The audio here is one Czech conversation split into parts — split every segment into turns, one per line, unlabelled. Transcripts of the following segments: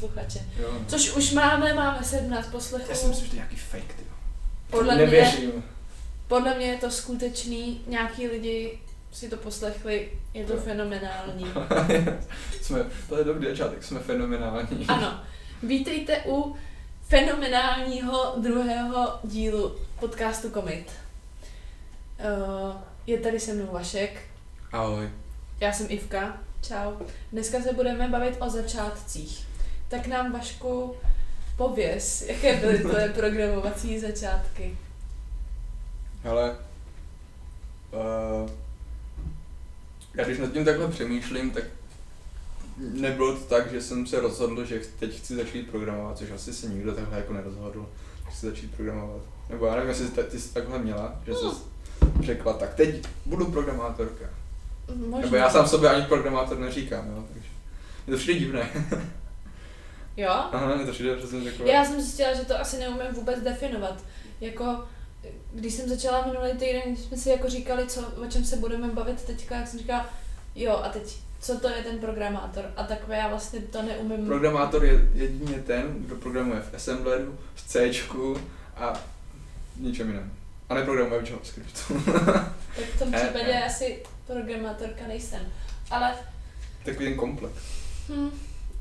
posluchače.
Jo.
Což už máme, máme 17 poslechů.
Já si myslím, že to je nějaký fake, ty.
Podle mě,
Nevěřím.
podle mě je to skutečný, nějaký lidi si to poslechli, je to
Jo.
fenomenální.
jsme, to je dobrý začátek, jsme fenomenální.
Ano, vítejte u fenomenálního druhého dílu podcastu Komit. Uh, je tady se mnou Vašek,
Ahoj.
já jsem Ivka, čau. Dneska se budeme bavit o začátcích. Tak nám Vašku pověz, jaké byly tvoje programovací začátky.
Hele, uh, já když nad tím takhle přemýšlím, tak nebylo to tak, že jsem se rozhodl, že teď chci začít programovat, což asi se nikdo takhle jako nerozhodl, že chci začít programovat. Nebo já nevím, jestli ty jsi takhle měla, že jsi řekla, tak teď budu programátorka.
Možná.
Nebo já sám sobě ani programátor neříkám, jo, takže je to přijde divné.
Jo?
Aha, to přijde, že jsem taková...
Já jsem zjistila, že to asi neumím vůbec definovat. Jako, když jsem začala minulý týden, když jsme si jako říkali, co, o čem se budeme bavit teďka, jak jsem říkala, jo a teď, co to je ten programátor? A takové já vlastně to neumím.
Programátor je jedině ten, kdo programuje v Assembleru, v C a ničem jiném. A neprogramuje v JavaScriptu.
tak v tom
Eh,
případě
eh.
asi programátorka nejsem. Ale
Takový ten komplet.
hm,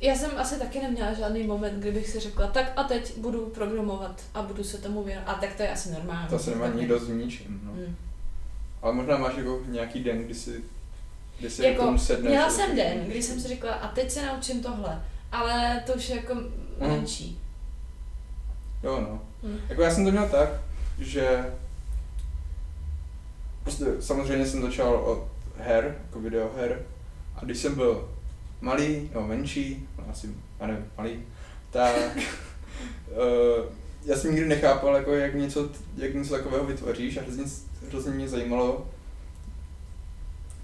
já jsem asi taky neměla žádný moment, kdybych si řekla, tak a teď budu programovat a budu se tomu věnovat. A tak to je asi normální.
To asi nemá nikdo s ničím. No.
Hm.
Ale možná máš jako nějaký den, kdy si, kdy si
Jako,
tomu sedneš.
měla jsem den, kdy jsem si řekla, a teď se naučím tohle. Ale to už je jako
Mhm.
menší.
Jo no.
Hm.
Jako já jsem to měl tak, že prostě samozřejmě jsem začal od her, jako videoher. A když jsem byl malý, nebo menší, asi, já nevím, malý, tak uh, já jsem nikdy nechápal, jako jak něco, jak něco takového vytvoříš a hrozně, hrozně mě zajímalo,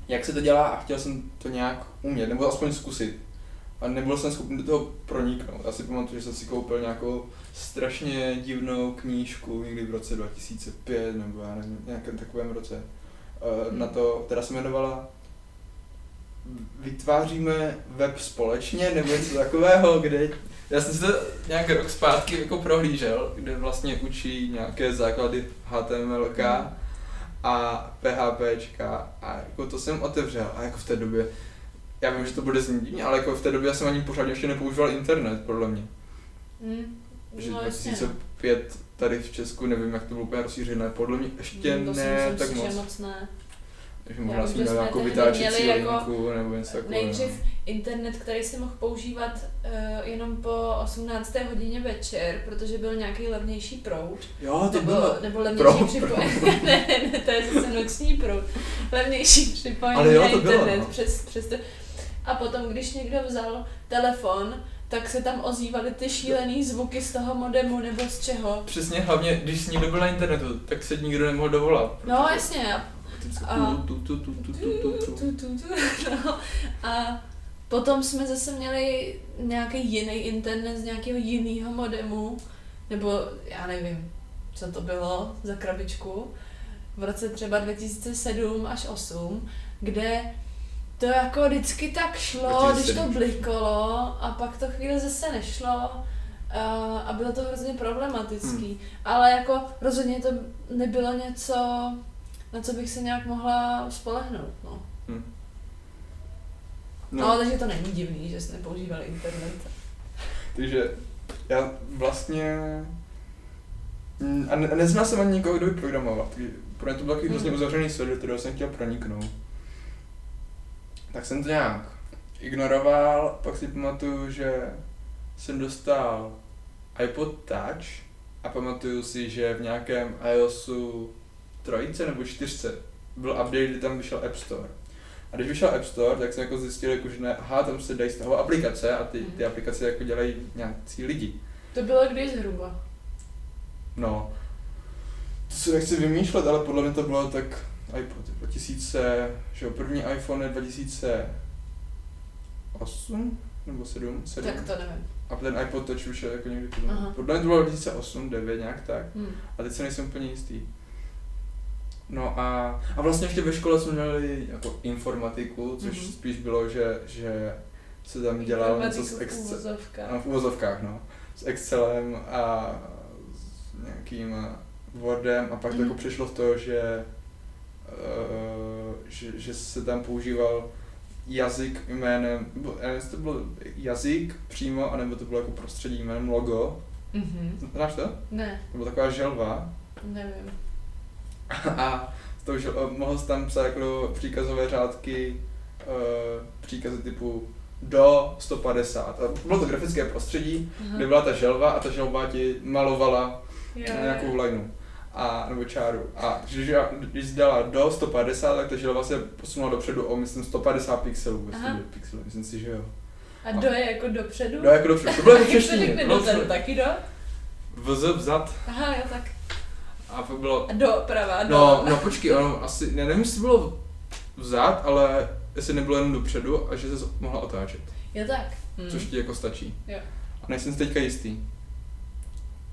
jak se to dělá a chtěl jsem to nějak umět, nebo aspoň zkusit. A nebyl jsem schopný do toho proniknout. Já si pamatuju, že jsem si koupil nějakou strašně divnou knížku někdy v roce 2005, nebo já nevím, nějakém takovém roce. Eh,
Hmm.
Na to, která se jmenovala Vytváříme web společně, nebo něco takového, kde já jsem si to nějak rok zpátky jako prohlížel, kde vlastně učí nějaké základy HTMLK
Hmm.
a PHPčka a jako to jsem otevřel a jako v té době, já vím, že to bude znít divně, ale jako v té době já jsem ani pořád ještě nepoužíval internet, podle mě.
Hm.
Že
No, jasně, no.
2005 tady v Česku, nevím, jak to bylo úplně rozšířené, podle mě ještě
si
ne
myslím
tak moc.
Že moc ne.
Takže možná
jsme
nějakou
tehdy
vytáčecí
měli jako
linku nebo něco takového.
Nejdřív internet, který si mohl používat uh, jenom po 18. hodině večer, protože byl nějaký levnější proud.
Jo, to
nebo,
bylo.
nebo levnější
Proud,
připojení. ne, ne, to je zase noční proud. Levnější připojení
Ale jo,
na
to bylo,
internet.
no.
přes, přes to. A potom, když někdo vzal telefon, tak se tam ozývaly ty šílený zvuky z toho modemu nebo z čeho.
Přesně, hlavně, když někdo byl na internetu, tak se nikdo nemohl dovolat.
No jasně, a
vždycky
A-
tu, tu, tu, tu, tu, tu, tu.
Tu, tu, tu, no. A potom jsme zase měli nějaký jiný internet z nějakého jiného modemu, nebo já nevím, co to bylo za krabičku, v roce třeba 2007 až 8, kde to jako vždycky tak šlo, když to
2007.
blikalo a pak to chvíli zase nešlo a, a bylo to hrozně problematický.
Hmm.
Ale jako rozhodně to nebylo něco, na co bych se nějak mohla spolehnout, no. No, no takže to není divný, že jste nepoužívali internet.
Takže já vlastně... mm, A ne, neznal jsem ani nikoho, kdo by programoval. Pro mě to byl takový hrozně
Mhm.
uzavřený svět, do kterého jsem chtěl proniknout. Tak jsem to nějak ignoroval, pak si pamatuju, že jsem dostal iPod Touch a pamatuju si, že v nějakém iOSu trojice nebo čtyřce byl update, kdy tam vyšel App Store. A když vyšel App Store, tak jsem jako zjistil, jako, že ne, aha, tam se dají stahovat aplikace a ty, ty aplikace jako dělají nějací lidi.
To bylo kdy zhruba.
No, to si nechci vymýšlet, ale podle mě to bylo tak iPod 2000, že jo, první iPhone je 2008 nebo 7, 7.
Tak to nevím.
A ten iPod Touch vyšel jako někdy podle mě. Podle mě to bylo 2008, 9 nějak tak.
Hm.
A teď se nejsem úplně jistý. No a, a vlastně ještě ve škole jsme měli jako informatiku, což
Mhm.
mm-hmm. spíš bylo, že, že se tam dělal něco s
Informatiku v
Excel,
uvozovkách.
no, v uvozovkách, no, s Excelem a s nějakým Wordem a pak to
Mhm.
jako přišlo v to, že, uh, že, že se tam používal jazyk jménem, nevím, jestli to byl jazyk přímo, anebo to bylo jako prostředí jménem logo.
Mhm.
Znáš to?
Ne,
To byla taková želva
nevím.
a to už mohl jsi tam psát jako příkazové řádky, uh, příkazy typu do 150. A bylo to grafické prostředí,
Aha.
kde byla ta želva a ta želva ti malovala
jo.
nějakou lineu a, nebo čáru. A když, když jsi dala do 150, tak ta želva se posunula dopředu o, myslím, 150 pixelů. Pixelů. Myslím si, že jo.
A do je jako dopředu?
No jako dopředu. To bylo jako v
Jak se
češtině.
řekne
Bylo
dozadu, taky do?
vz vzad.
Aha, jo, tak.
A pak bylo...
A do do.
No, no počkej, ono asi, ne, nevím, jestli bylo vzad, ale jestli nebylo jenom dopředu a že se mohla otáčet.
Jo, tak. Hmm.
Což ti jako stačí.
Jo.
A nejsem si teďka jistý.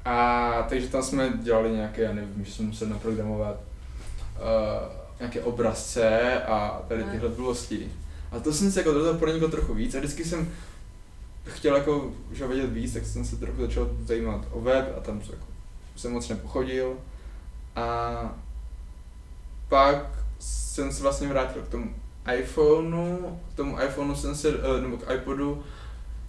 A takže tam jsme dělali nějaké, já nevím, že jsme museli naprogramovat uh, nějaké obrazce a tady tyhle blbosti. A to jsem se jako do toho pronikl trochu víc a vždycky jsem chtěl jako že vědět víc, tak jsem se trochu začal zajímat o web a tam jako, jsem moc nepochodil. A pak jsem se vlastně vrátil k tomu iPhoneu, k tomu iPhoneu jsem se, eh, nebo k iPodu,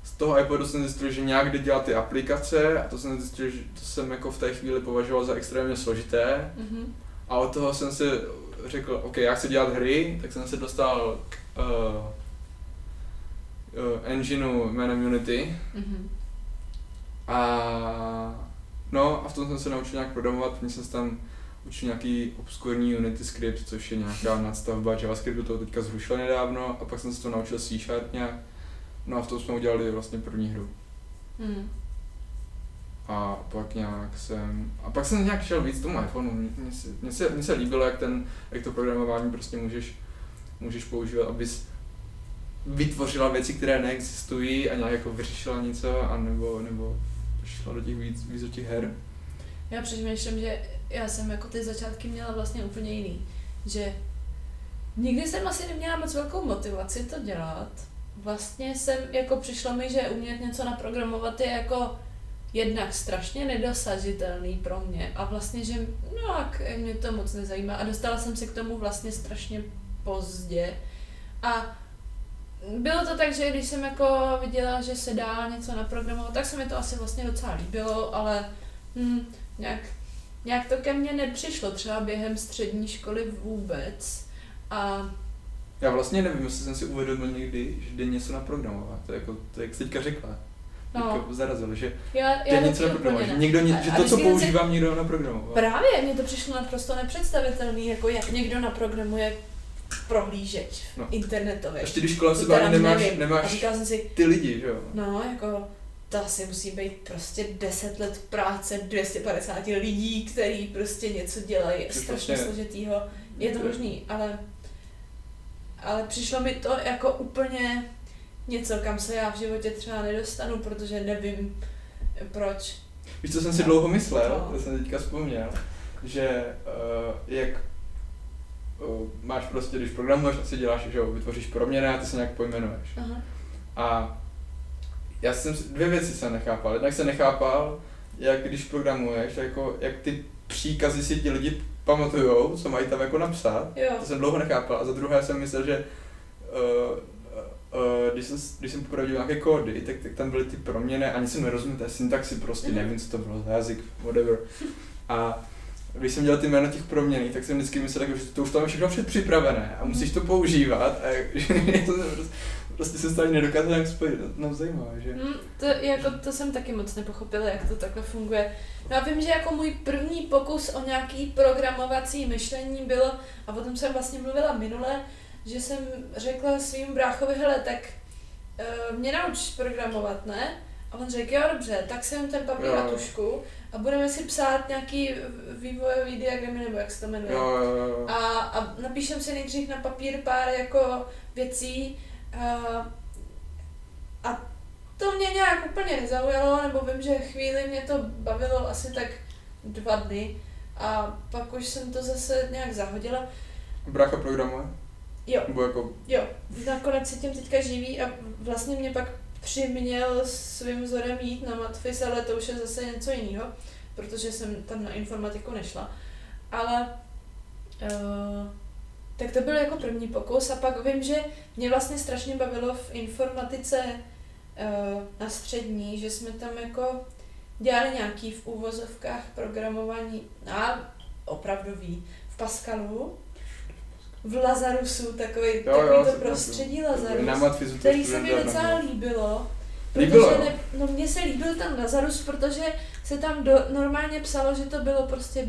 z toho iPodu jsem zjistil, že nějak jde dělat ty aplikace a to jsem zjistil, že to jsem jako v té chvíli považoval za extrémně složité
Mhm.
a od toho jsem si řekl, OK, já chci dělat hry, tak jsem se dostal k uh, uh, engineu jménem Unity
Mhm.
a no a v tom jsem se naučil nějak programovat, první jsem se tam učil nějaký obskurní Unity script, což je nějaká nadstavba JavaScriptu, to teďka zrušil nedávno a pak jsem se to naučil C Sharp nějak. No a v tom jsme udělali vlastně první hru.
Hmm.
A pak nějak jsem, a pak jsem nějak šel víc tomu iPhoneu. Mně se, mně se, mně se líbilo, jak, ten, jak to programování prostě můžeš, můžeš používat, abys vytvořila věci, které neexistují a nějak jako vyřešila něco, a nebo, nebo šla do těch víc, víc do těch her.
Já přemýšlím, že já jsem jako ty začátky měla vlastně úplně jiný. Že nikdy jsem asi neměla moc velkou motivaci to dělat. Vlastně jsem, jako přišlo mi, že umět něco naprogramovat je jako jednak strašně nedosažitelný pro mě a vlastně, že no jak mě to moc nezajímá a dostala jsem se k tomu vlastně strašně pozdě a bylo to tak, že když jsem jako viděla, že se dá něco naprogramovat, tak se mi to asi vlastně docela líbilo, ale hm, nějak, nějak to ke mně nepřišlo, třeba během střední školy vůbec. A
Já vlastně nevím, jestli jsem si uvědomil někdy, že jde něco naprogramovat. To je jako, to jak jsi teďka řekla.
No.
Jako zarazilo, že
já,
jde
já
něco naprogramovat. Že, někdo, ně- že to, co
si-
používám, někdo naprogramoval.
Právě, mně to přišlo naprosto nepředstavitelný, jako jak někdo naprogramuje prohlížeč
No.
no. internetový.
Ještě když kolem sebe ani nemáš,
nevím. A
nemáš
říkala jsem si,
ty lidi, že jo?
no jako to asi musí být prostě 10 let práce 250 lidí, který prostě něco dělají
To
strašně
prostě-
složitýho. Je to možný, ale, ale přišlo mi to jako úplně něco, kam se já v životě třeba nedostanu, protože nevím proč.
Víš, co jsem si dlouho myslel,
No.
to jsem teďka vzpomněl, že uh, jak máš prostě, když programuješ, asi děláš, že jo, vytvoříš proměny a ty se nějak pojmenuješ.
Aha.
A já jsem, si- dvě věci jsem nechápal. Jednak jsem nechápal, jak když programuješ, jako, jak ty příkazy si ti lidi pamatujou, co mají tam jako napsat.
Jo.
To jsem dlouho nechápal. A za druhé jsem myslel, že uh, uh, když, jsem, když jsem dělal nějaké kódy, tak, tak tam byly ty proměny, ani jsem nerozuměl té syntaxi, prostě
Mhm.
nevím, co to bylo za jazyk, whatever. A když jsem dělal ty jména těch proměných, tak jsem vždycky myslel, jako, že to už tam je všechno předpřipravené a musíš to používat a to prostě, prostě se stane nedokázal jak spojit. Nás zajímá, že?
Hmm, to, jako, to jsem taky moc nepochopila, jak to takhle funguje. No a vím, že jako můj první pokus o nějaký programovací myšlení bylo, a o tom jsem vlastně mluvila minule, že jsem řekla svým bráchovi, hele, tak uh, mě nauč programovat, ne? A on řekl, jo, dobře, tak jsem ten papír
Jo.
na tušku a budeme si psát nějaký vývojový diagramy, nebo jak se to jmenuje.
Jo, jo, jo.
A, a napíšem si nejdřív na papír pár jako věcí a, a to mě nějak úplně nezaujalo, nebo vím, že chvíli mě to bavilo asi tak dva dny a pak už jsem to zase nějak zahodila.
Brácha programuje?
Jo,
Nebo jako,
jo. Nakonec se tím teďka živí a vlastně mě pak přiměl svým vzorem jít na matfis, ale to už je zase něco jiného, protože jsem tam na informatiku nešla. Ale uh, tak to byl jako první pokus a pak vím, že mě vlastně strašně bavilo v informatice uh, na střední, že jsme tam jako dělali nějaký v úvozovkách programování, a opravdový, v Pascalu, v Lazarusu, takový,
Jo,
takový
jo,
to prostředí
na
Lazarus,
matfizu to
který se mi docela líbilo.
Líbilo,
Protože ne, no mně se líbil ten Lazarus, protože se tam do, normálně psalo, že to bylo prostě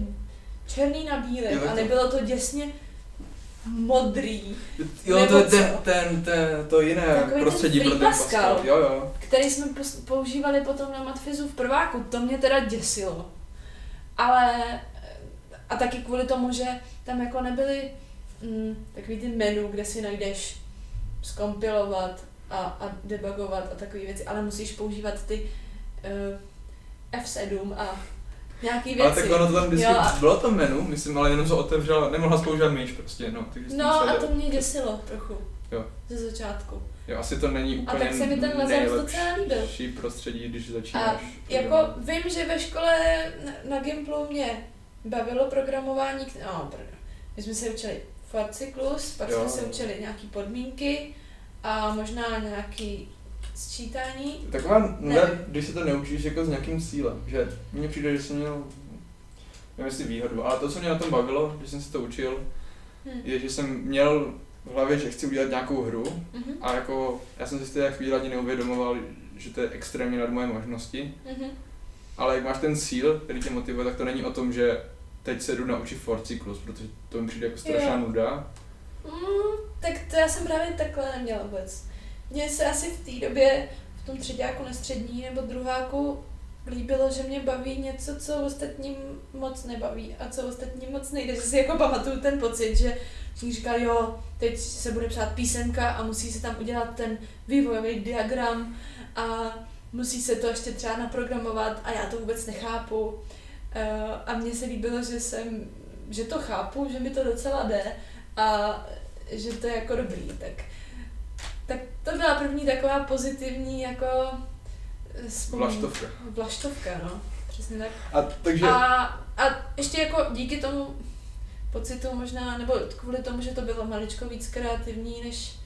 černý na bílém a nebylo to děsně modrý,
Jo, to je ten, ten, ten, to jiné
Takový ten
prostředí pro
free
ten
Pascal.
Pascal. Jo, jo.
který jsme používali potom na matfizu v prváku. To mě teda děsilo. Ale a taky kvůli tomu, že tam jako nebyly mm, takový ty menu, kde si najdeš skompilovat a, a debugovat a takové věci, ale musíš používat ty uh, F7 a nějaký věci.
Ale tak ono to tam vždycky
Jo, a-
bylo to menu, myslím, ale jenom se otevřela, nemohla používat myš prostě, no. Takže
No a to mě děsilo trochu.
Jo.
Ze začátku.
Jo, asi to není
A
úplně
tak se mi ten Lazarus docela líbil.
prostředí, když
A
začínáš.
jako
programovat.
vím, že ve škole na, na Gimplu mě bavilo programování, no, my jsme se učili for cyklus, pak
Jo.
jsme se učili nějaký podmínky a možná nějaký sčítání.
Taková nuda, když se to neučíš jako s nějakým cílem, že mně přijde, že jsem měl, nevím jestli výhodu, ale to, co mě na tom bavilo, když jsem se to učil,
Hm.
je, že jsem měl v hlavě, že chci udělat nějakou hru
Mhm.
a jako já jsem si z té chvíli ani neuvědomoval, že to je extrémně nad moje možnosti,
Mhm.
ale jak máš ten cíl, který tě motivuje, tak to není o tom, že teď se jdu naučit for cyklus, protože to mi přijde jako strašná nuda.
Mm, tak to já jsem právě takhle neměla vůbec. Mně se asi v té době, v tom třetíku na střední nebo druháku, líbilo, že mě baví něco, co ostatním moc nebaví a co ostatním moc nejde. Že si jako pamatuju ten pocit, že jsem říkal, jo, teď se bude psát písemka a musí se tam udělat ten vývojový diagram a musí se to ještě třeba naprogramovat a já to vůbec nechápu. Eh, A mně se líbilo, že jsem, že to chápu, že mi to docela jde a že to je jako dobrý, tak, tak to byla první taková pozitivní jako eh, vzpomínka.
Vlaštovka.
Vlaštovka, no, přesně tak.
A takže,
A, a ještě jako díky tomu pocitu možná, nebo kvůli tomu, že to bylo maličko víc kreativní než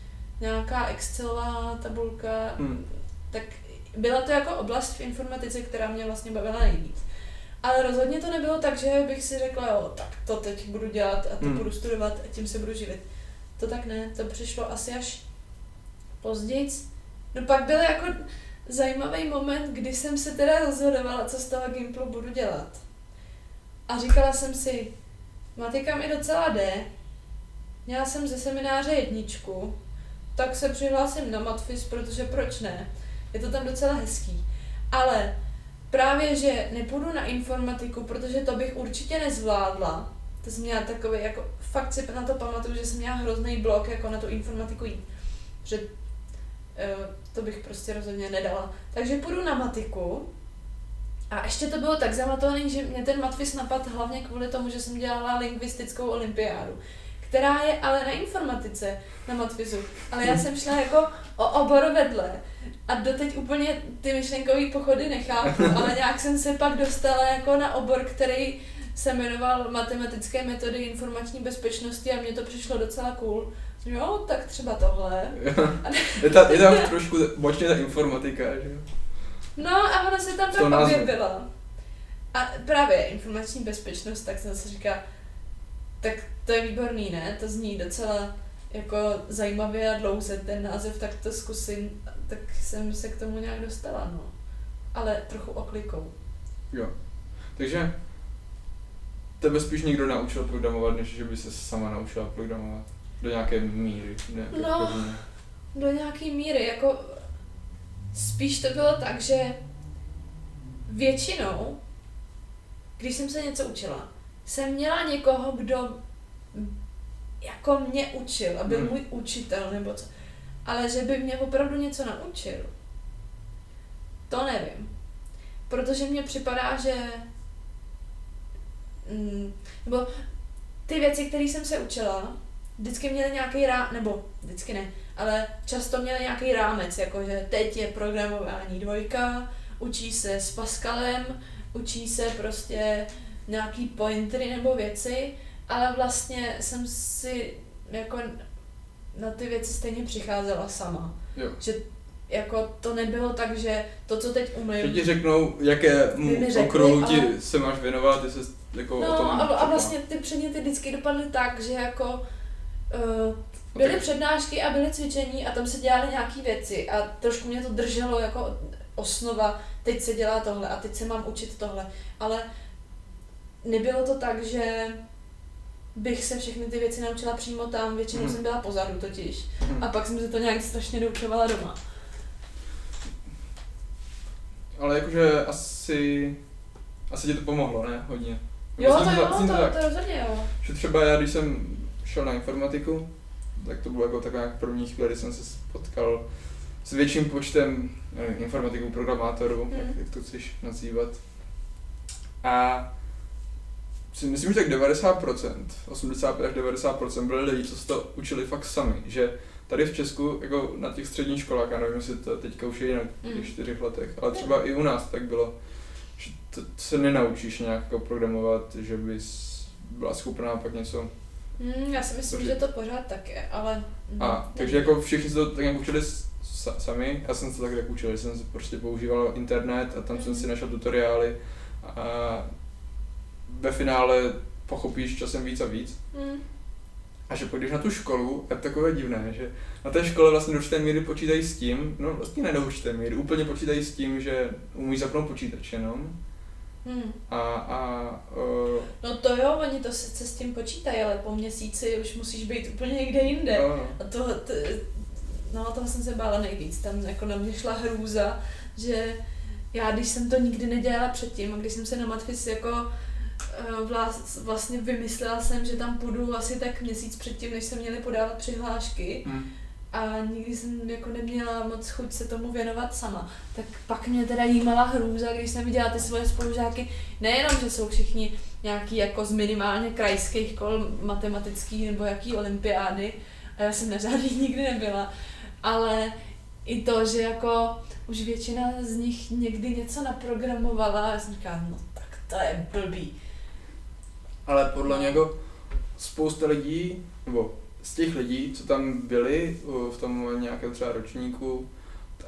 nějaká Excelová tabulka,
hm,
tak byla to jako oblast v informatice, která mě vlastně bavila nejvíc. Ale rozhodně to nebylo tak, že bych si řekla, jo, tak to teď budu dělat a to
Hmm.
budu studovat a tím se budu živit. To tak ne, to přišlo asi až později. No pak byl jako zajímavý moment, kdy jsem se teda rozhodovala, co z toho Gimplu budu dělat. A říkala jsem si, matika mi docela jde, měla jsem ze semináře jedničku, tak se přihlásím na Matfis, protože proč ne? Je to tam docela hezký. Ale právě, že nepůjdu na informatiku, protože to bych určitě nezvládla. To jsem měla takový, jako fakt si na to pamatuju, že jsem měla hrozný blok jako na tu informatiku jít. Že eh, to bych prostě rozhodně nedala. Takže půjdu na matiku. A ještě to bylo tak zamatovaný, že mě ten matfis napad hlavně kvůli tomu, že jsem dělala lingvistickou olympiádu, která je ale na informatice, na matfizu. Ale já jsem šla jako o obor vedle. A doteď úplně ty myšlenkové pochody nechápu, ale nějak jsem se pak dostala jako na obor, který se jmenoval Matematické metody informační bezpečnosti a mně to přišlo docela cool. Jo, tak třeba tohle.
je, ta, je tam trošku bočně ta informatika, že jo?
No a ona se tam tak objevila. A právě informační bezpečnost, tak jsem si říká, tak to je výborný, ne? To zní docela jako zajímavě a dlouze ten název, tak to zkusím. Tak jsem se k tomu nějak dostala, no. Ale trochu oklikou.
Jo. Takže tebe spíš někdo naučil programovat, než že by se sama naučila programovat. Do nějaké míry. Ne,
No.
rozumně.
Do nějaký míry, jako spíš to bylo tak, že většinou, když jsem se něco učila, jsem měla někoho, kdo jako mě učil a byl
Hmm.
můj učitel nebo co. Ale že by mě opravdu něco naučil, to nevím. Protože mně připadá, že mm, nebo ty věci, které jsem se učila, vždycky měli nějaký rám, nebo vždycky ne, ale často měli nějaký rámec, jakože teď je programování dvojka, učí se s Pascalem, učí se prostě nějaký pointery nebo věci, ale vlastně jsem si jako na ty věci stejně přicházela sama.
Jo.
Že jako to nebylo tak, že to, co teď umím...
Že ti řeknou, jaké
řekli,
okruhu ti
ale-
se máš věnovat, ty se jako o
No
tom
a, a vlastně ty předměty vždycky dopadly tak, že jako uh, byly
Ok.
přednášky a byly cvičení a tam se dělaly nějaké věci a trošku mě to drželo jako osnova, teď se dělá tohle a teď se mám učit tohle, ale nebylo to tak, že bych se všechny ty věci naučila přímo tam, většinou
Mhm.
jsem byla pozadu totiž
Hm.
a pak jsem se to nějak strašně doučovala doma.
Ale jakože asi, asi ti to pomohlo, ne? Hodně.
Jo, to jo, to,
tak.
to rozhodně jo.
Že třeba já, když jsem šel na informatiku, tak to bylo jako taková jak první chvíle, kdy jsem se potkal s větším počtem nevím, informatiků, programátorů,
Mhm.
jak, jak to chceš nazývat. A si myslím, že tak 90%, 85 až 90% byly lidi, co se to učili fakt sami, že tady v Česku, jako na těch středních školách, já nevím, jestli to teďka už je jinak v
Mhm.
těch čtyřech letech, ale třeba i u nás tak bylo, že to se nenaučíš nějak jako programovat, že bys byla schopná pak něco
Hmm, já si myslím,
Protože-
že to pořád tak je, ale...
A,
nevím.
takže jako všichni se to tak nějak učili sa, sami, já jsem se tak tak učil, jsem prostě používal internet a tam jsem si našel tutoriály a ve finále pochopíš časem víc a víc.
Hmm.
A že půjdeš na tu školu, je to takové divné, že na té škole vlastně do určité míry počítají s tím, no vlastně ne do určité míry, úplně počítají s tím, že umíš zapnout počítač jenom
Hmm.
a, a uh,
No to jo, oni to sice s tím počítají, ale po měsíci už musíš být úplně někde jinde.
no, no.
A to, to no toho jsem se bála nejvíc, tam jako na mě šla hrůza, že já když jsem to nikdy nedělala předtím a když jsem se na Matfis jako vlast, vlastně vymyslela jsem, že tam půjdu asi tak měsíc předtím, než se měly podávat přihlášky
Hm.
a nikdy jsem jako neměla moc chuť se tomu věnovat sama. Tak pak mě teda jímala hrůza, když jsem viděla ty svoje spolužáky, nejenom, že jsou všichni nějaký jako z minimálně krajských kol matematický nebo jaký olympiády, a já jsem na žádných nikdy nebyla, ale i to, že jako už většina z nich někdy něco naprogramovala a já jsem říkala, no tak to je blbý.
Ale podle mě jako spousta lidí, nebo z těch lidí, co tam byli uh, v tom nějakém třeba ročníku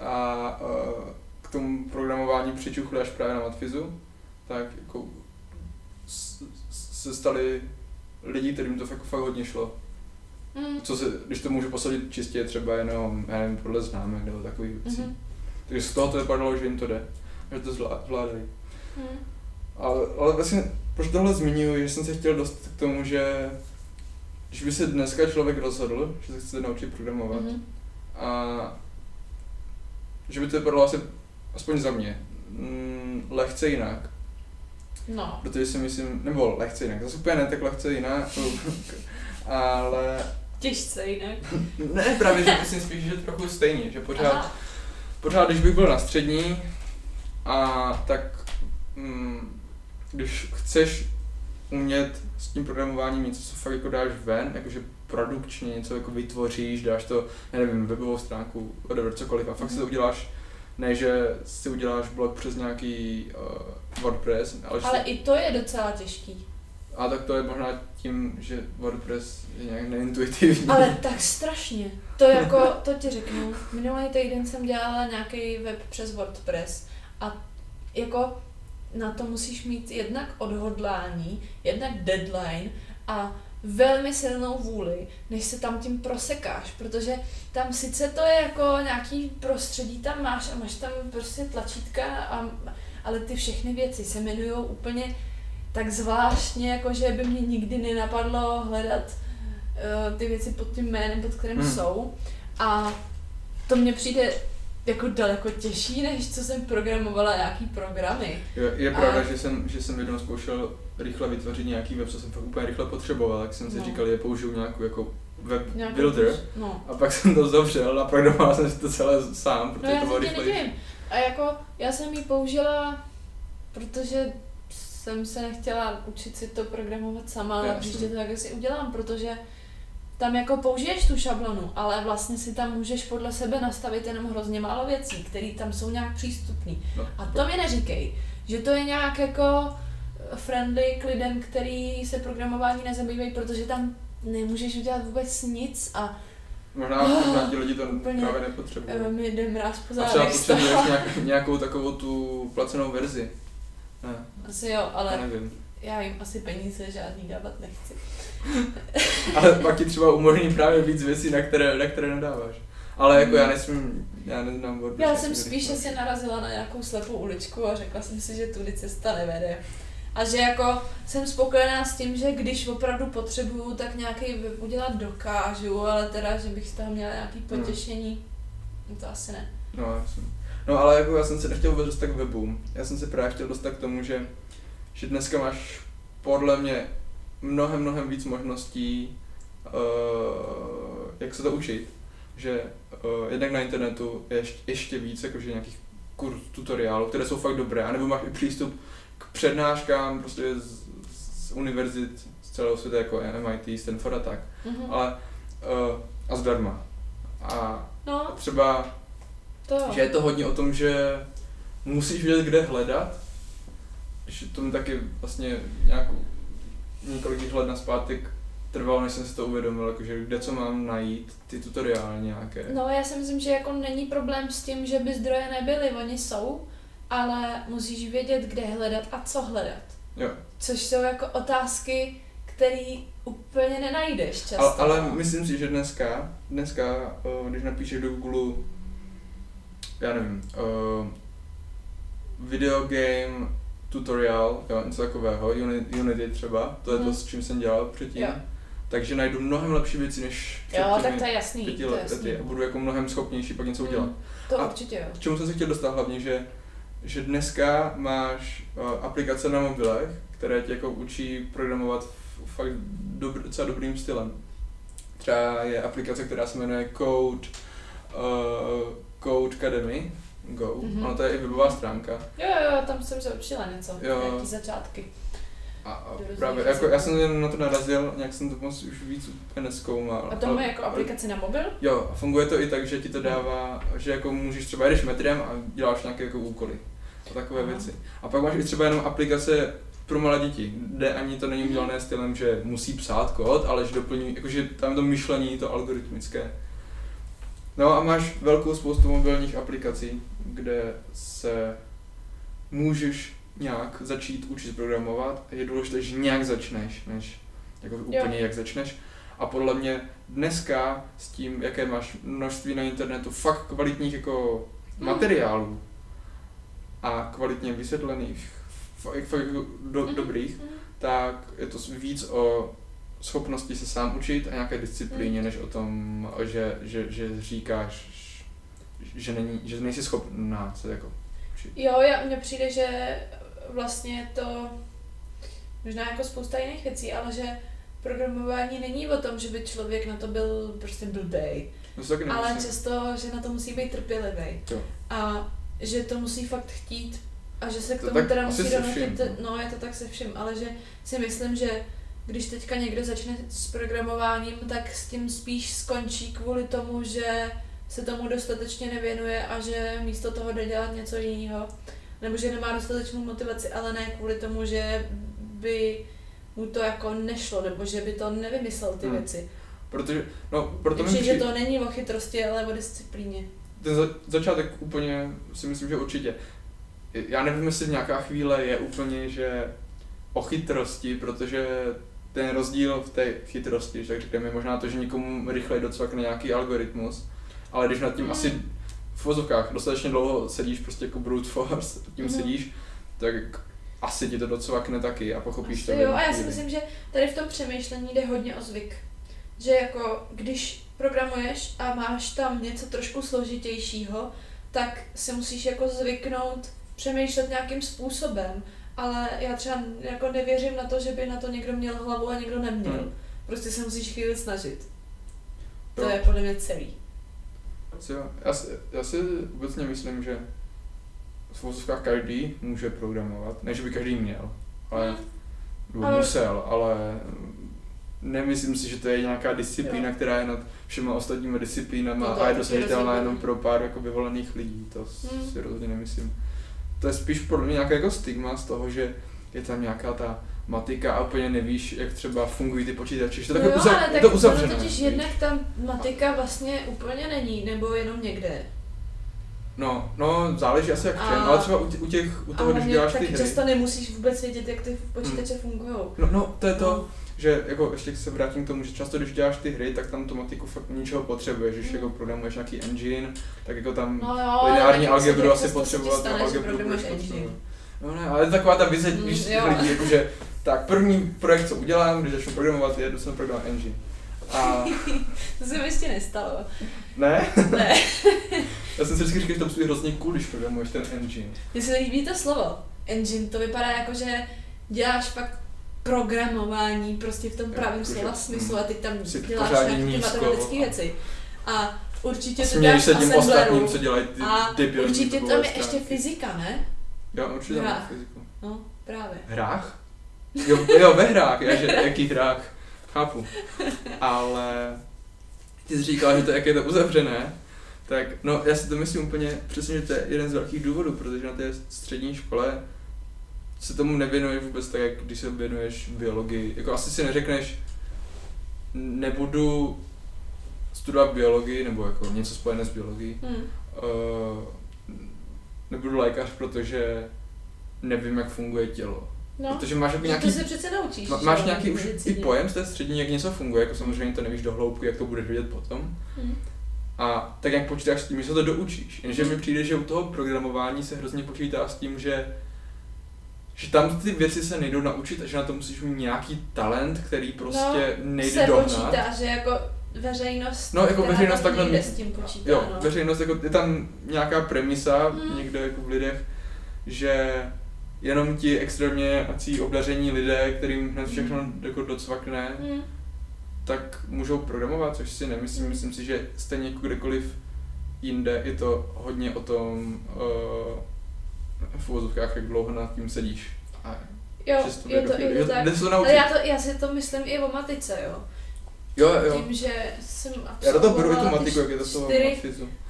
a uh, k tomu programování přičuchli až právě na matfizu, tak jako se stali lidi, kterým to fakt, fakt hodně šlo.
Mm.
Co se, když to můžu posadit čistě třeba jenom, já nevím, podle známek nebo takových věcí.
Mhm.
Takže z toho to vypadalo, že jim to jde, že to zvlá- zvládají.
Mm.
Ale, ale vlastně, proč tohle zmiňuji, že jsem se chtěl dostat k tomu, že když by se dneska člověk rozhodl, že se chce naučit programovat
Mhm.
a že by to vypadalo asi, aspoň za mě, mm, lehce jinak,
No.
protože si myslím, nebo lehce jinak, zase úplně ne tak lehce jinak, ale
Těžce jinak.
ne, právě, že myslím spíš, že trochu stejně, že pořád
Aha.
pořád, když bych byl na střední, a tak mm, když chceš umět s tím programováním něco, co fakt jako dáš ven, jakože produkčně něco jako vytvoříš, dáš to, já nevím, webovou stránku, whatever, cokoliv a fakt si to uděláš, ne, že si uděláš blog přes nějaký uh, WordPress, ale,
Ale
že,
i to je docela těžký.
a tak to je možná tím, že WordPress je nějak neintuitivní.
Ale tak strašně. To jako, to ti řeknu. Minulý týden jsem dělala nějaký web přes WordPress a jako na to musíš mít jednak odhodlání, jednak deadline a velmi silnou vůli, než se tam tím prosekáš, protože tam sice to je jako nějaký prostředí tam máš a máš tam prostě tlačítka, a, ale ty všechny věci se jmenují úplně tak zvláštně, jako že by mě nikdy nenapadlo hledat uh, ty věci pod tím jménem, pod kterým
Hmm.
jsou. A to mně přijde jako daleko těžší, než co jsem programovala nějaký programy.
Je, je
A-
pravda, že jsem, že jsem jednou zkoušel rychle vytvořit nějaký web, co jsem fakt úplně rychle potřeboval, tak jsem si
No.
říkal, že použiju nějakou jako web
Nějakou
builder.
No.
A pak jsem to zavřel a programoval jsem si to celé sám,
No
protože
já
to bylo rychlejší.
A jako já jsem ji použila, protože jsem se nechtěla učit si to programovat sama, ale příště to tak asi udělám, protože tam jako použiješ tu šablonu, ale vlastně si tam můžeš podle sebe nastavit jenom hrozně málo věcí, které tam jsou nějak přístupné.
No,
A to mi neříkej, že to je nějak jako friendly k lidem, který se programování nezabývají, protože tam nemůžeš udělat vůbec nic a
Možná, možná ti lidi to
Úplně.
právě nepotřebují.
uh, mi jde mráz po
A třeba potřebuješ nějak, nějakou takovou tu placenou verzi. Ne,
Asi jo,
já
ale
nevím.
Já jim asi peníze žádný dávat nechci.
Ale pak ti třeba umožní právě víc věcí, na které, na které nedáváš. Ale jako já nesmím, já neznám WordPress.
Já jsem
to
spíše
říct.
si narazila na nějakou slepou uličku a řekla jsem si, že tudy cesta nevede. A že jako jsem spokojená s tím, že když opravdu potřebuju, tak nějaký web udělat dokážu, ale teda, že bych z toho měla nějaký
Hmm.
potěšení, no to asi ne.
No, jasně. No ale jako já jsem se nechtěl vůbec dostat k webu. Já jsem se právě chtěl dostat k tomu, že, že dneska máš podle mě mnohem, mnohem víc možností, uh, jak se to učit. Že uh, jednak na internetu je ještě, ještě víc jakože nějakých kurz, tutoriálů, které jsou fakt dobré, anebo máš i přístup k přednáškám prostě z, z univerzit z celého světa, jako MIT, Stanford a tak.
Mhm.
Ale uh, a zdarma. A
No,
třeba
to
že je to hodně o tom, že musíš vědět, kde hledat. Že to mi taky vlastně nějakou, několik let naspátek trvalo, než jsem si to uvědomil, jakože kde co mám najít, ty tutoriály nějaké.
No, já si myslím, že jako není problém s tím, že by zdroje nebyly, oni jsou, ale musíš vědět, kde hledat a co hledat.
Jo.
Což jsou jako otázky, které úplně nenajdeš často.
Ale, ale myslím si, že dneska, dneska, uh, když napíšeš do Google, já nevím, uh, video game tutorial, jo, něco takového, Unity, třeba, to je to,
Mhm.
s čím jsem dělal předtím,
Jo.
takže najdu mnohem lepší věci, než před
Jo, tak to je jasný,
pěti
to je
lety
jasný.
a budu jako mnohem schopnější pak něco
Mm,
udělat.
To
A-
určitě jo.
K čemu jsem se chtěl dostat hlavně, že, že dneska máš uh, aplikace na mobilech, které tě jako učí programovat fakt dobr, docela dobrým stylem. Třeba je aplikace, která se jmenuje Code, uh, Code Academy, Go.
Mhm.
Mm-hmm. Ono to je i webová stránka.
Jo, jo, tam jsem se učila něco,
Jo.
nějaký začátky.
A, a právě, jako, já jsem jen na to narazil, nějak jsem to moc už víc úplně neskoumal.
A to má jako aplikaci na mobil?
Jo, a funguje to i tak, že ti to dává, že jako můžeš třeba jedeš metrem a děláš nějaké jako úkoly a takové
Aha.
věci. A pak máš i třeba jenom aplikace pro malé děti, kde ani to není udělané stylem, že musí psát kód, ale že doplní, jakože tam to myšlení, to algoritmické. No a máš velkou spoustu mobilních aplikací, kde se můžeš nějak začít učit programovat. Je důležité, že nějak začneš, než jako úplně jak začneš. A podle mě dneska s tím, jaké máš množství na internetu fakt kvalitních jako
Hmm.
materiálů a kvalitně vysvětlených, fakt, fakt do,
Mhm.
dobrých,
Mhm.
tak je to víc o schopnosti se sám učit a nějaké disciplíně,
Mm.
než o tom, že, že, že říkáš, že, není, že nejsi schopná se jako učit.
Jo, já, mně přijde, že vlastně to možná jako spousta jiných věcí, ale že programování není o tom, že by člověk na to byl prostě blbej,
No
ale často, že na to musí být trpělivý.
Jo.
A že to musí fakt chtít a že se k
To
tomu teda musí donutit,
vším,
no je to tak se vším, ale že si myslím, že když teďka někdo začne s programováním, tak s tím spíš skončí kvůli tomu, že se tomu dostatečně nevěnuje a že místo toho jde dělat něco jiného. Nebo že nemá dostatečnou motivaci, ale ne kvůli tomu, že by mu to jako nešlo, nebo že by to nevymyslel ty
Hmm.
věci.
Protože, no, proto
Takže že to není o chytrosti, ale o disciplíně.
ten za, začátek úplně si myslím, že určitě. Já nevím, jestli nějaká chvíle je úplně, že o chytrosti, protože ten rozdíl v té chytrosti, že tak řekneme, je možná to, že někomu rychleji docvakne nějaký algoritmus, ale když nad tím
Mm.
asi v vozovkách dostatečně dlouho sedíš prostě jako brute force, tím
Mhm.
sedíš, tak asi ti to docvakne taky a pochopíš to.
Jo, a já si myslím, že tady v tom přemýšlení jde hodně o zvyk. Že jako když programuješ a máš tam něco trošku složitějšího, tak si musíš jako zvyknout přemýšlet nějakým způsobem. Ale já třeba jako nevěřím na to, že by na to někdo měl hlavu a někdo neměl.
Hmm.
Prostě se musíš chvíli snažit. To
Jo.
je podle mě celý.
Jo. Já si, já si obecně myslím, že v vozovkách každý může programovat. Ne, že by každý měl, ale
Hmm. Ale-
musel, ale nemyslím si, že to je nějaká disciplína,
Jo.
která je nad všema ostatními disciplínama
No to
a je dosažitelná jenom pro pár jako vyvolených lidí. To
Hmm.
si rozhodně nemyslím. To je spíš pro mě nějaké jako stigma z toho, že je tam nějaká ta matika a úplně nevíš, jak třeba fungují ty počítače. To
No jo,
uzav,
ale
je
tak
to uzavřené.
totiž jednak ta matika vlastně úplně není, nebo jenom někde.
No, no, záleží asi jak v čem,
A-
ale třeba u, tě- u těch, u toho, když děláš ty hry.
často nemusíš vůbec vědět, jak ty počítače fungují.
No, no, to je to,
No.
Že jako ještě se vrátím k tomu, že často když děláš ty hry, tak tam tu matiku fakt ničeho potřebuješ, když
Mm.
jako programuješ nějaký engine, tak jako tam
No jo,
lineární
se
algebru asi
ti
potřebovat,
stane, že
algebru
programuješ
budeš potřebovat. No ne, ale taková ta vize,
Mm,
těch
jo.
lidí, jakože, tak první projekt, co udělám, když začnu programovat, je, jdu jsem programovat engine. A
To se mi ještě nestalo.
ne,
Ne,
já jsem si vždycky říkal, že to musí být hrozně cool, když programuješ ten engine.
mně se líbí to slovo. Engine, to vypadá jako, že děláš fakt programování prostě v tom pravém slova smyslu
mm,
a ty tam
si
děláš
pořádně
nějaké matematické
a-
věci. A určitě to
Směješ
děláš
se tím ostatním, co dělají ty
A
debilní
určitě tam je ještě fyzika, ne?
Jo, určitě tam je fyziku.
No, právě.
Hrách? Jo, jo, ve hrách, já, že jaký hrách, chápu. Ale ty jsi říkal, že to jak je to uzavřené, tak no já si to myslím úplně přesně, že to je jeden z velkých důvodů, protože na té střední škole se tomu nevěnuješ vůbec tak, jak když se věnuješ biologii. Jako asi si neřekneš, nebudu studovat biologii, nebo jako něco spojené s biologií,
Hm.
uh, nebudu lékař, protože nevím, jak funguje tělo.
No,
Protože máš jako
nějaký...
nějaký,
to se přece naučíš.
má, máš nějaký už i pojem z té střední, jak něco funguje, jako samozřejmě to nevíš do hloubky, jak to budeš vědět potom.
Hm.
A tak jak počítáš s tím, že se to doučíš. Jenže mi přijde, že u toho programování se hrozně počítá s tím, že že tam ty věci se nejdou naučit a že na to musíš mít nějaký talent, který prostě nejde
se
dohnat.
počítá, že jako veřejnost,
No, jako veřejnost takhle
s tím počítá,
Jo,
no.
veřejnost, jako je tam nějaká premisa
Hmm.
někde jako v lidech, že jenom ti extrémně ací obdaření lidé, kterým hned všechno jako docvakne,
Hm.
tak můžou programovat, což si nemyslím.
Hmm.
Myslím si, že stejně jako kdekoliv jinde je to hodně o tom uh, v uvozovkách, jak dlouho nad tím sedíš. A
Jo, je to, je to tak.
Jde se to
Ale já, to, já si to myslím i o matice, jo.
Jo, jo.
Tím, že jsem
Já do toho beru i tu matiku, jak je to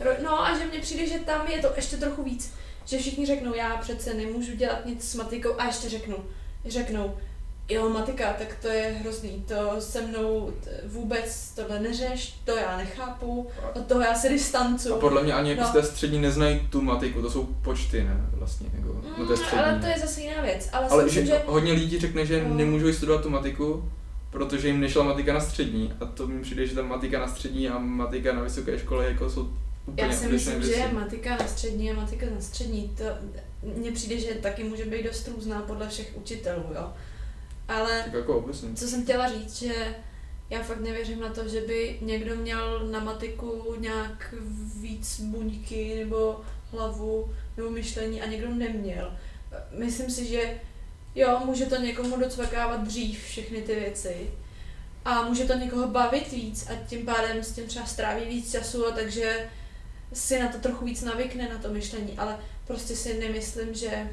ro- No a že mně přijde, že tam je to ještě trochu víc. Že všichni řeknou, já přece nemůžu dělat nic s matikou a ještě řeknu, řeknou, jo, matika, tak to je hrozný, to se mnou vůbec tohle neřeš, to já nechápu, od toho já se distancu.
A podle mě ani jako
No.
z té střední neznají tu matiku, to jsou počty, ne? Vlastně, jako na té
Mm,
střední.
ale to je zase jiná věc. Ale,
Ale
si
že,
myslím, že
hodně lidí řekne, že
No.
nemůžou studovat tu matiku, protože jim nešla matika na střední. A to mi přijde, že ta matika na střední a matika na vysoké škole jako jsou úplně
Já si myslím, že je matika na střední a matika na střední. To mně přijde, že taky může být dost různá podle všech učitelů, jo. Ale
Tak jako obecně.
co jsem chtěla říct, že já fakt nevěřím na to, že by někdo měl na matiku nějak víc buňky nebo hlavu nebo myšlení a někdo neměl. Myslím si, že jo, může to někomu docvakávat dřív všechny ty věci a může to někoho bavit víc a tím pádem s tím třeba stráví víc času a takže si na to trochu víc navykne na to myšlení, ale prostě si nemyslím, že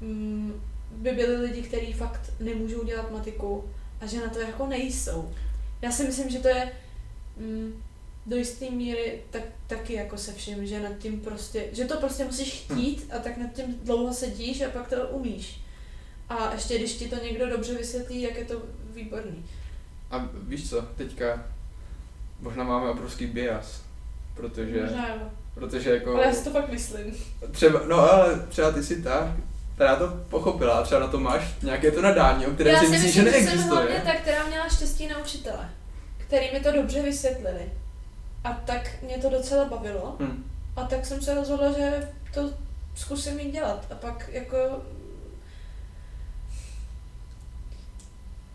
mm, by byli lidi, kteří fakt nemůžou dělat matiku a že na to jako nejsou. Já si myslím, že to je mm, do jisté míry tak, taky jako se vším, že nad tím prostě, že to prostě musíš chtít a tak nad tím dlouho sedíš a pak to umíš. A ještě když ti to někdo dobře vysvětlí, jak je to výborný.
A víš co, teďka možná máme obrovský bias, protože,
Možná jo.
protože jako
Ale já si to fakt myslím.
třeba, no ale třeba ty si ta, která to pochopila, a třeba na to máš nějaké to nadání, o kterém
já
si myslíš,
myslím,
že
že jsem hlavně
neexistuje.
ta, která měla štěstí na učitele, který mi to dobře vysvětlili. A tak mě to docela bavilo.
Hm.
A tak jsem se rozhodla, že to zkusím jít dělat. A pak jako...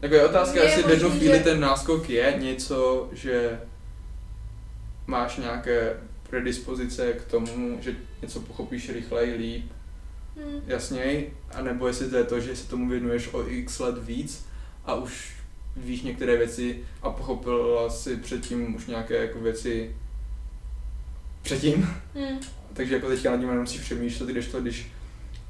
Jako je otázka,
Je
jestli v jednu chvíli
že-
ten náskok je něco, že máš nějaké predispozice k tomu, že něco pochopíš rychleji, líp,
Hm,
jasněji, anebo jestli to je to, že se tomu věnuješ o x let víc a už víš některé věci a pochopila si předtím už nějaké jako věci předtím,
hm,
takže jako teďka nad tím nemusíš přemýšlet, když to, když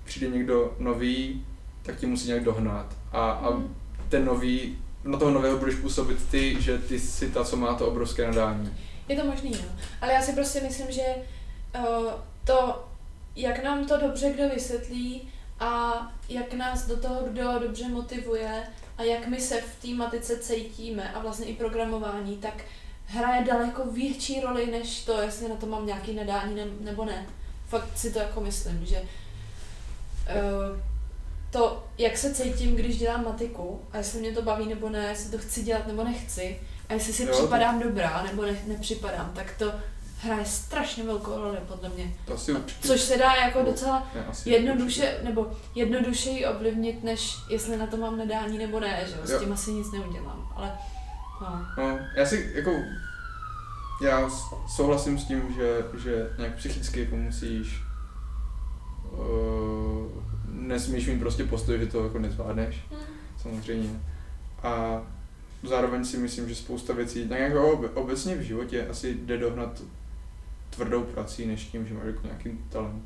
přijde někdo nový, tak ti musí nějak dohnat a, a
hm.
ten nový na toho nového budeš působit ty, že ty jsi ta, co má to obrovské nadání.
Je to možný, no. Ale já si prostě myslím, že uh, to, jak nám to dobře kdo vysvětlí a jak nás do toho kdo dobře motivuje a jak my se v té matice cítíme a vlastně i programování, tak hraje daleko větší roli než to, jestli na to mám nějaký nadání ne, nebo ne. Fakt si to jako myslím, že uh, to, jak se cítím, když dělám matiku a jestli mě to baví nebo ne, jestli to chci dělat nebo nechci a jestli si
Jo,
připadám dobrá nebo ne, nepřipadám, tak to hraje strašně velkou roli podle mě.
To asi určitě.
Což se dá jako docela
Ne,
jednoduše, nebo jednodušeji ovlivnit, než jestli na to mám nadání nebo ne, že jo, s tím asi nic neudělám, ale no.
No, já si jako, já souhlasím s tím, že, že nějak psychicky jako musíš, uh, nesmíš mít prostě postoj, že to jako nezvládneš,
Hm.
samozřejmě. A zároveň si myslím, že spousta věcí, tak jako obe- obecně v životě asi jde dohnat tvrdou prací, než tím, že máš jako nějaký talent.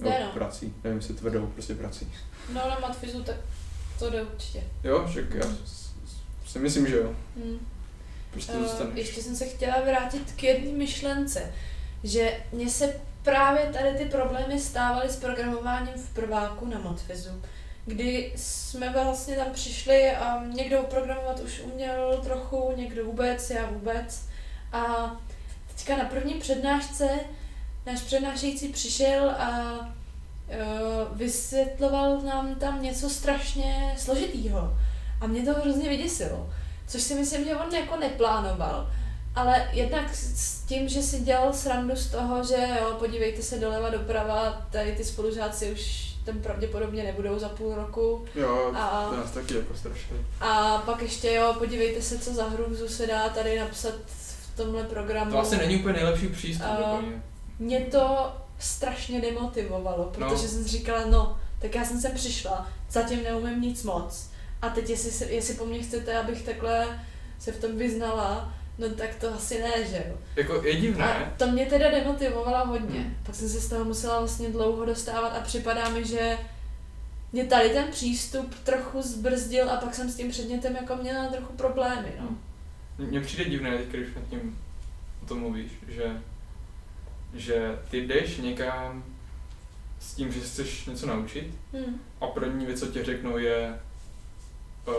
Jde, no.
prací, nevím, jestli tvrdou, prostě prací.
No na matfizu tak to jde určitě.
Jo, však já s- si myslím, že jo.
Hm.
Prostě dostaneš.
ještě jsem se chtěla vrátit k jedné myšlence, že mně se právě tady ty problémy stávaly s programováním v prváku na Matfizu, kdy jsme vlastně tam přišli a někdo programovat už uměl trochu, někdo vůbec, já vůbec. A teďka na první přednášce náš přednášející přišel a eh, vysvětloval nám tam něco strašně složitýho. A mě to hrozně vyděsilo. Což si myslím, že on jako neplánoval. Ale jednak s tím, že si dělal srandu z toho, že jo, podívejte se doleva doprava, tady ty spolužáci už tam pravděpodobně nebudou za půl roku.
Jo,
A-
to nás taky jako strašně.
A pak ještě jo, podívejte se, co za hrůzu se dá tady napsat v tomhle programu.
To asi není úplně nejlepší přístup. Úplně.
Mě to strašně demotivovalo, protože
No.
jsem si říkala, no, tak já jsem sem přišla, zatím neumím nic moc. A teď jestli, se, jestli po mně chcete, abych takhle se v tom vyznala, no tak to asi ne, že jo.
Jako je divné,
A to mě teda demotivovalo hodně.
Hmm.
Pak jsem se z toho musela vlastně dlouho dostávat a připadá mi, že mě tady ten přístup trochu zbrzdil a pak jsem s tím předmětem jako měla trochu problémy, no.
Mně přijde divné, když nad tím o tom mluvíš, že, že ty jdeš někam s tím, že chceš něco naučit
Hmm.
a první věc, co ti řeknou, je uh,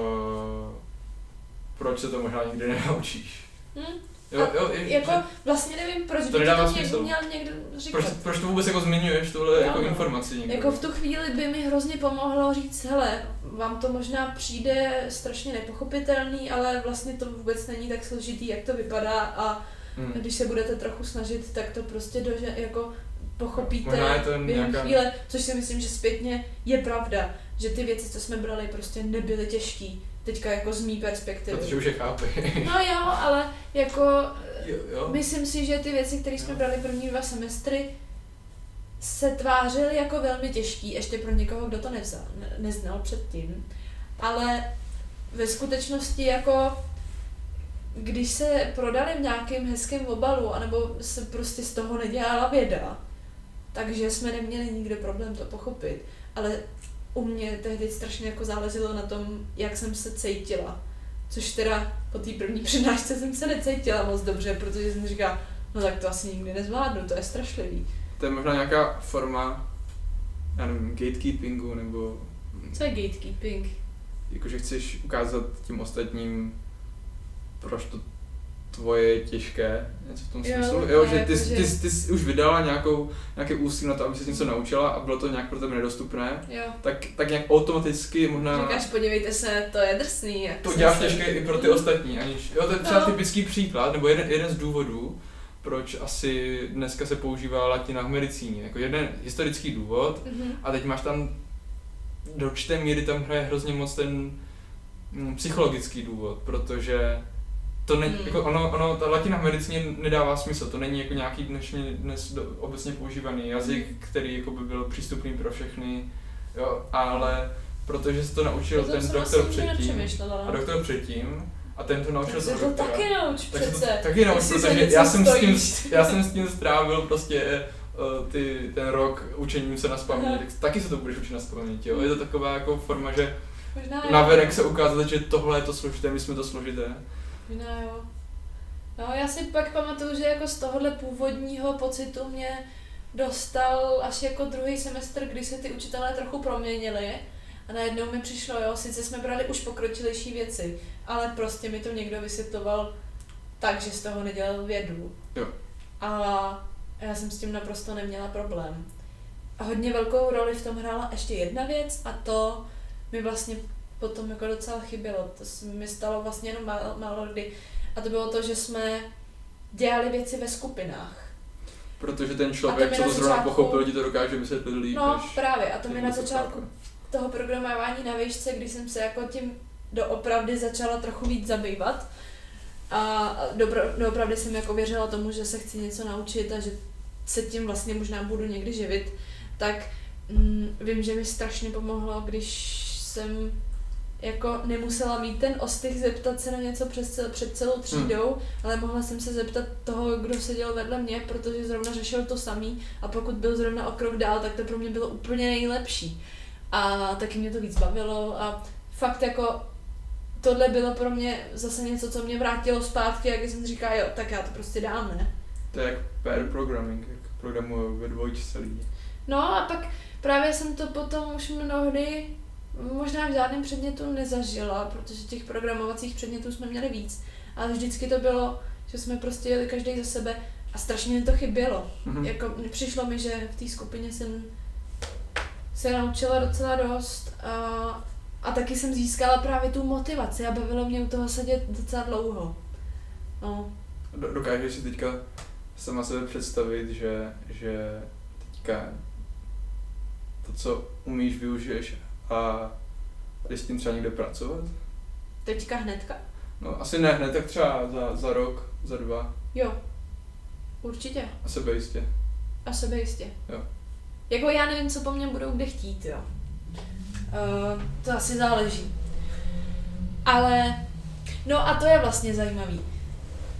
proč se to možná nikdy nenaučíš.
Hmm.
Jo, jo, je,
Jako
že,
vlastně nevím, proč
To
by to někdo
smysl.
měl někdo říkat.
proč, proč to vůbec jako zmiňuješ, tuhle
Jo,
jako
no.
informaci někdo?
Jako v tu chvíli by mi hrozně pomohlo říct, hele, vám to možná přijde strašně nepochopitelný, ale vlastně to vůbec není tak složitý, jak to vypadá a
Hmm.
když se budete trochu snažit, tak to prostě dože, jako pochopíte
Možná je to
během
nějaká-
chvíle, což si myslím, že zpětně je pravda, že ty věci, co jsme brali, prostě nebyly těžký. Teďka jako z mý perspektivy.
Protože už je chápe.
No jo, ale jako
jo, jo.
Myslím si, že ty věci, které jsme
Jo.
brali první dva semestry, se tvářily jako velmi těžký, ještě pro někoho, kdo to nevzal, ne, neznal předtím. Ale ve skutečnosti jako když se prodali v nějakém hezkém obalu, anebo se prostě z toho nedělala věda, takže jsme neměli nikdo problém to pochopit. Ale u mě tehdy strašně jako záleželo na tom, jak jsem se cítila. Což teda po té první přednášce jsem se necítila moc dobře, protože jsem říkala, no tak to asi nikdy nezvládnu, to je strašlivý.
To je možná nějaká forma, já nevím, gatekeepingu, nebo
Co je gatekeeping?
jakože chceš ukázat tím ostatním, proč to tvoje je těžké, něco v tom
Jo,
smyslu. Jo, že ty,
jako,
ty,
že-
ty, ty jsi už vydala nějakou, nějaké úsilí na to, aby se něco naučila a bylo to nějak pro tebe nedostupné,
Jo.
tak, tak nějak automaticky možná
Říkáš, podívejte se, to je drsný. Jak
To děláš těžké i pro ty ostatní, aniž, jo, to je třeba
No.
typický příklad, nebo jeden, jeden z důvodů, proč asi dneska se používá latina v medicíně, jako jeden historický důvod,
Mhm.
a teď máš tam, do určité míry tam hraje hrozně moc ten mm, psychologický důvod, protože to není,
Hmm.
jako ono, ono, ta latina v medicíně nedává smysl, to není jako nějaký dnešní, dnes do, obecně používaný jazyk,
Hmm.
který jako by byl přístupný pro všechny, jo, ale protože se to naučil
O tom
ten doktor
vlastně
předtím, a doktor předtím, a ten to naučil
se to taky nauč
Tak se to
přece.
taky nauč, protože já jsem, s tím, já jsem s tím strávil prostě eh, ty, ten rok učením se na spaměť, tak taky se to budeš učit na spaměť, jo. Je to taková jako forma, že
Možná
navenek se ukázat, že tohle je to složité, my jsme to složité.
Možná jo. No, já si pak pamatuju, že jako z tohohle původního pocitu mě dostal až jako druhý semestr, kdy se ty učitelé trochu proměnili a najednou mi přišlo, jo, sice jsme brali už pokročilejší věci, ale prostě mi to někdo vysvětloval tak, že z toho nedělal vědu.
Jo.
A já jsem s tím naprosto neměla problém. A hodně velkou roli v tom hrála ještě jedna věc a to mi vlastně potom jako docela chybělo. To se mi stalo vlastně jenom málo, málo kdy. A to bylo to, že jsme dělali věci ve skupinách.
Protože ten člověk, co to zrovna
začátku-
pochopil, ti to dokáže vysvětlit líp,
No právě, a to mi na začátku toho programování na výšce, kdy jsem se jako tím doopravdy začala trochu víc zabývat. A dobro, doopravdy jsem jako věřila tomu, že se chci něco naučit a že se tím vlastně možná budu někdy živit, tak mm, vím, že mi strašně pomohlo, když jsem jako nemusela mít ten ostych zeptat se na něco přes cel, před celou třídou, hmm. ale mohla jsem se zeptat toho, kdo seděl vedle mě, protože zrovna řešil to samý a pokud byl zrovna o krok dál, tak to pro mě bylo úplně nejlepší. A taky mě to víc bavilo a fakt jako tohle bylo pro mě zase něco, co mě vrátilo zpátky, jak jsem si říkala, jo, tak já to prostě dám, ne?
To je jak pair programming, jak programují ve dvojčce lidi.
No a pak právě jsem to potom už mnohdy možná v žádném předmětu nezažila, protože těch programovacích předmětů jsme měli víc. Ale vždycky to bylo, že jsme prostě jeli každý za sebe a strašně mi to chybělo.
Mhm.
Jako přišlo mi, že v té skupině jsem se naučila docela dost a, a taky jsem získala právě tu motivaci a bavilo mě u toho sedět docela dlouho. No,
Do- Dokážeš si teďka sama sebe představit, že, že teďka to, co umíš, využiješ a jdeš s tím třeba někde pracovat?
teďka hnedka?
No asi ne hned, tak třeba za, za rok, za dva
Jo, určitě.
a sebejistě.
A sebejistě.
Jo.
Jako já nevím, co po mně budou kde chtít, jo. Uh, to asi záleží. Ale, no a to je vlastně zajímavý.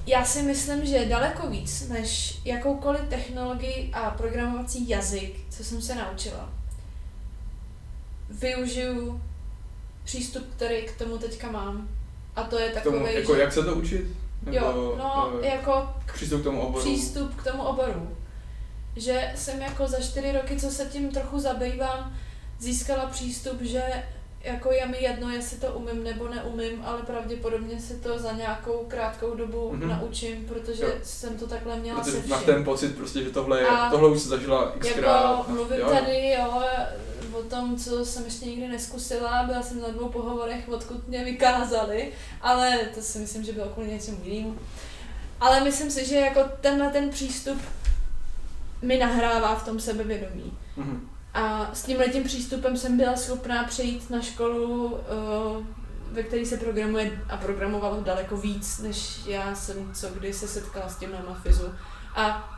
Já si myslím, že daleko víc než jakoukoliv technologii a programovací jazyk, co jsem se naučila, využiju přístup, který k tomu teďka mám. A to je
K tomu,
takový,
jako
že...
jak se to učit?
Jo, no,
eh,
jako
k přístup k tomu oboru?
přístup k tomu oboru. Že jsem jako za čtyři roky, co se tím trochu zabývám, získala přístup, že jako je mi jedno, jestli to umím nebo neumím, ale pravděpodobně si to za nějakou krátkou dobu
Mhm.
mm-hmm. naučím, protože
Jo.
jsem to takhle měla se
Protože
vším.
máš ten pocit prostě, že tohle, je,
A
tohle už se zažila xkrát.
Jako mluvím
jo,
tady, jo, o tom, co jsem ještě nikdy neskusila, byla jsem na dvou pohovorech, odkud mě vykázali, ale to si myslím, že bylo kvůli něčemu jinému. Ale myslím si, že jako tenhle ten přístup mi nahrává v tom sebevědomí.
Mhm.
A s tímhle tím přístupem jsem byla schopná přejít na školu, eh, ve které se programuje a programovalo daleko víc, než já jsem co kdy se setkala s tím na Mafizu. A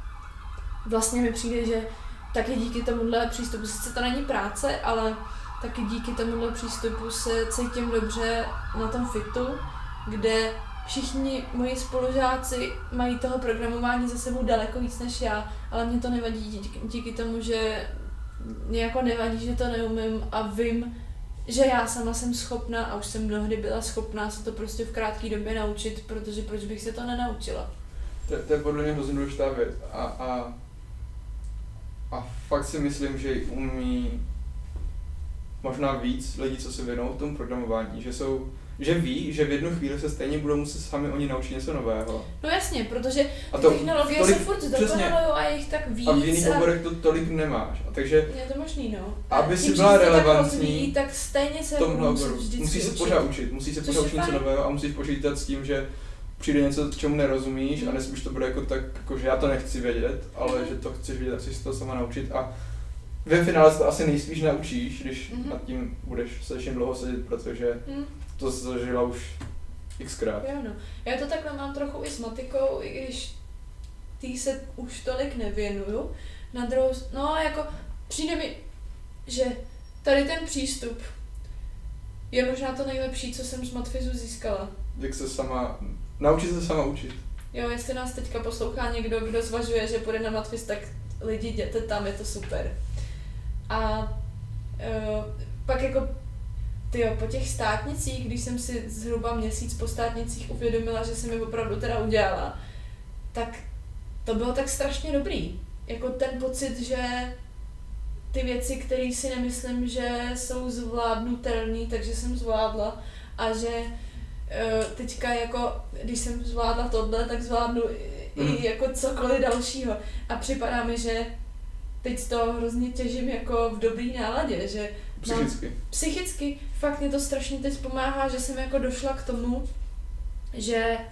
vlastně mi přijde, že taky díky tomuhle přístupu, sice to není práce, ale taky díky tomuhle přístupu se cítím dobře na tom fitu, kde všichni moji spolužáci mají toho programování za sebou daleko víc než já, ale mě to nevadí díky, tomu, že mě jako nevadí, že to neumím a vím, že já sama jsem schopná a už jsem mnohdy byla schopná se to prostě v krátké době naučit, protože proč bych se to nenaučila.
To, to je podle mě hrozně důležitá věc. A, a, a fakt si myslím, že umí možná víc lidí, co se věnují tomu programování, že jsou že ví, že v jednu chvíli se stejně budou muset sami oni naučit něco nového.
No jasně, protože
A
ty
to
technologie
tolik-
se furt
přesně.
zdokonalují a je jich tak víc.
A v jiných oborech to tolik nemáš. A takže
Je to možný, no.
Aby
A
si byla
tak
relevantní
rozvíjí, tak stejně se
tomhle
musíš
oboru
vždycky
musíš se pořád učit, musíš se pořád učit něco nového a musíš počítat s tím, že přijde něco, čemu nerozumíš a nesmíš to bude jako tak, jako že já to nechci vědět, ale
Mhm.
že to chceš vědět, tak se to sama naučit a ve finále se to asi nejspíš naučíš, když
Mhm.
nad tím budeš strašně dlouho sedět, protože
Hm.
to zažila už xkrát.
Jo, no. Já to takhle mám trochu i s matikou, i když tý se už tolik nevěnuju. Na druhou, no jako přijde mi, že tady ten přístup je možná to nejlepší, co jsem z matfizu získala.
Jak se sama, naučit se sama učit.
Jo, jestli nás teďka poslouchá někdo, kdo zvažuje, že půjde na matfiz, tak lidi jděte tam, je to super. A uh, pak jako ty po těch státnicích, když jsem si zhruba měsíc po státnicích uvědomila, že jsem je opravdu teda udělala, tak to bylo tak strašně dobrý. Jako ten pocit, že ty věci, které si nemyslím, že jsou zvládnutelné, takže jsem zvládla a že teďka jako, když jsem zvládla tohle, tak zvládnu mm. i jako cokoliv dalšího. A připadá mi, že teď to hrozně těžím jako v dobrý náladě, že
psychicky.
Mám, psychicky, fakt mě to strašně teď pomáhá, že jsem jako došla k tomu, že eh,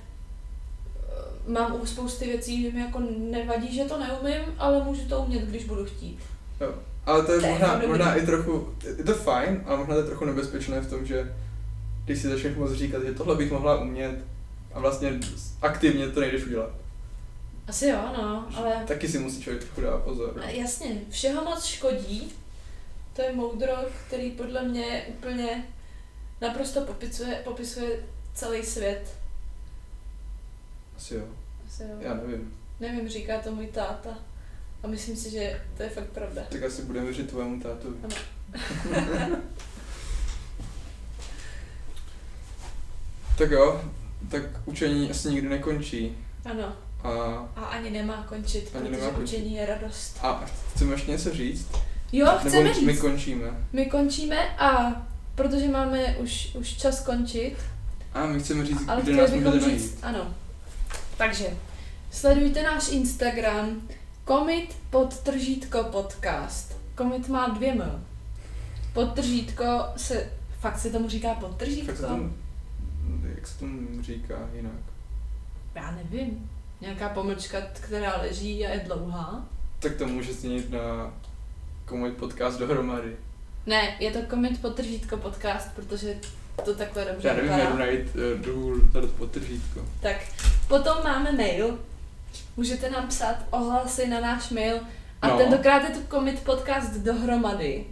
mám u spousty věcí, že mi jako nevadí, že to neumím, ale můžu to umět, když budu chtít.
Jo. Ale to je, to možná, je možná i trochu, je to fajn, ale možná to je trochu nebezpečné v tom, že když si začneš moc říkat, že tohle bych mohla umět a vlastně aktivně to nejdeš udělat.
Asi jo, no, ale...
Taky si musí člověk trochu dát pozor.
Jasně, všeho moc škodí, to je moudro, který podle mě úplně naprosto popisuje, popisuje celý svět.
Asi jo.
Asi jo.
Já nevím.
Nevím, říká to můj táta. A myslím si, že to je fakt pravda.
Tak asi budeme věřit tvojému tátu.
Ano.
tak jo, tak učení asi nikdy nekončí.
Ano.
A,
a ani nemá končit, ani protože nemá končit. učení je radost.
A chceme ještě něco říct?
Jo, chceme
Nebo
říct.
my končíme?
My končíme a protože máme už, už čas končit.
A my chceme říct,
ale
kde nás můžete
říct, Ano. Takže, sledujte náš Instagram komit podtržítko podcast. Komit má dvě m. Podtržítko se, fakt se tomu říká podtržítko?
se tomu, jak se tomu říká jinak?
Já nevím. Nějaká pomlčka, která leží a je dlouhá.
Tak to může změnit na komit podcast dohromady.
Ne, je to komit podtržítko podcast, protože to takhle dobře
Já nevím, jdu najít uh, Google tady podtržítko.
Tak, potom máme mail. Můžete nám psát ohlasy na náš mail. A no. tentokrát je to komit podcast dohromady.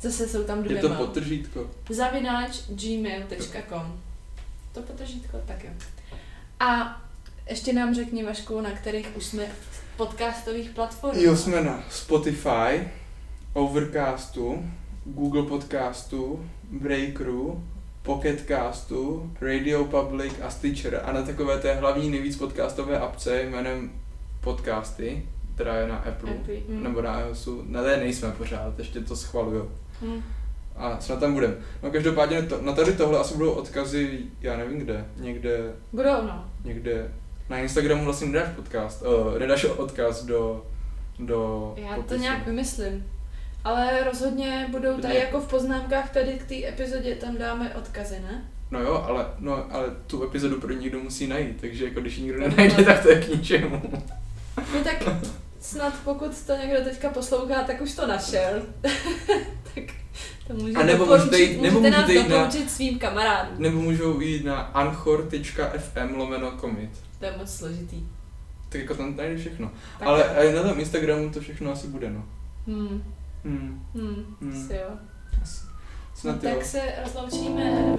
Zase jsou tam dvě
Je to podtržítko.
Zavináč gmail.com To podtržítko, tak jo. A ještě nám řekni, Vašku, na kterých už jsme podcastových platformách.
Jo, jsme na Spotify, Overcastu, Google Podcastu, Breakeru, Pocketcastu, Radio Public a Stitcher a na takové té hlavní nejvíc podcastové apce jménem Podcasty, která je na Apple,
Apple mm.
nebo na iOSu, na té nejsme pořád, ještě to schvaluju.
Mm.
A snad tam budeme. No každopádně to, na tady tohle asi budou odkazy, já nevím kde, někde...
Budou, no.
Někde, na Instagramu vlastně nedáš podcast, uh, nedáš odkaz do, do
Já popisu. to nějak vymyslím. Ale rozhodně budou tady ne. jako v poznámkách tady k té epizodě, tam dáme odkazy, ne?
No jo, ale, no, ale tu epizodu pro někdo musí najít, takže jako když nikdo nenajde, tak to je k ničemu.
No tak snad pokud to někdo teďka poslouchá, tak už to našel. tak to může a nebo můžete, jít, nebo můžete nás jít na, svým kamarádům.
Nebo můžou jít na anchor.fm lomeno commit.
To je moc složitý.
Tak jako tam najde všechno. Tak Ale jo. na tom Instagramu to všechno asi bude, no.
Hmm.
Hmm.
Hmm. hmm. jo.
Snad
no, tak se rozloučíme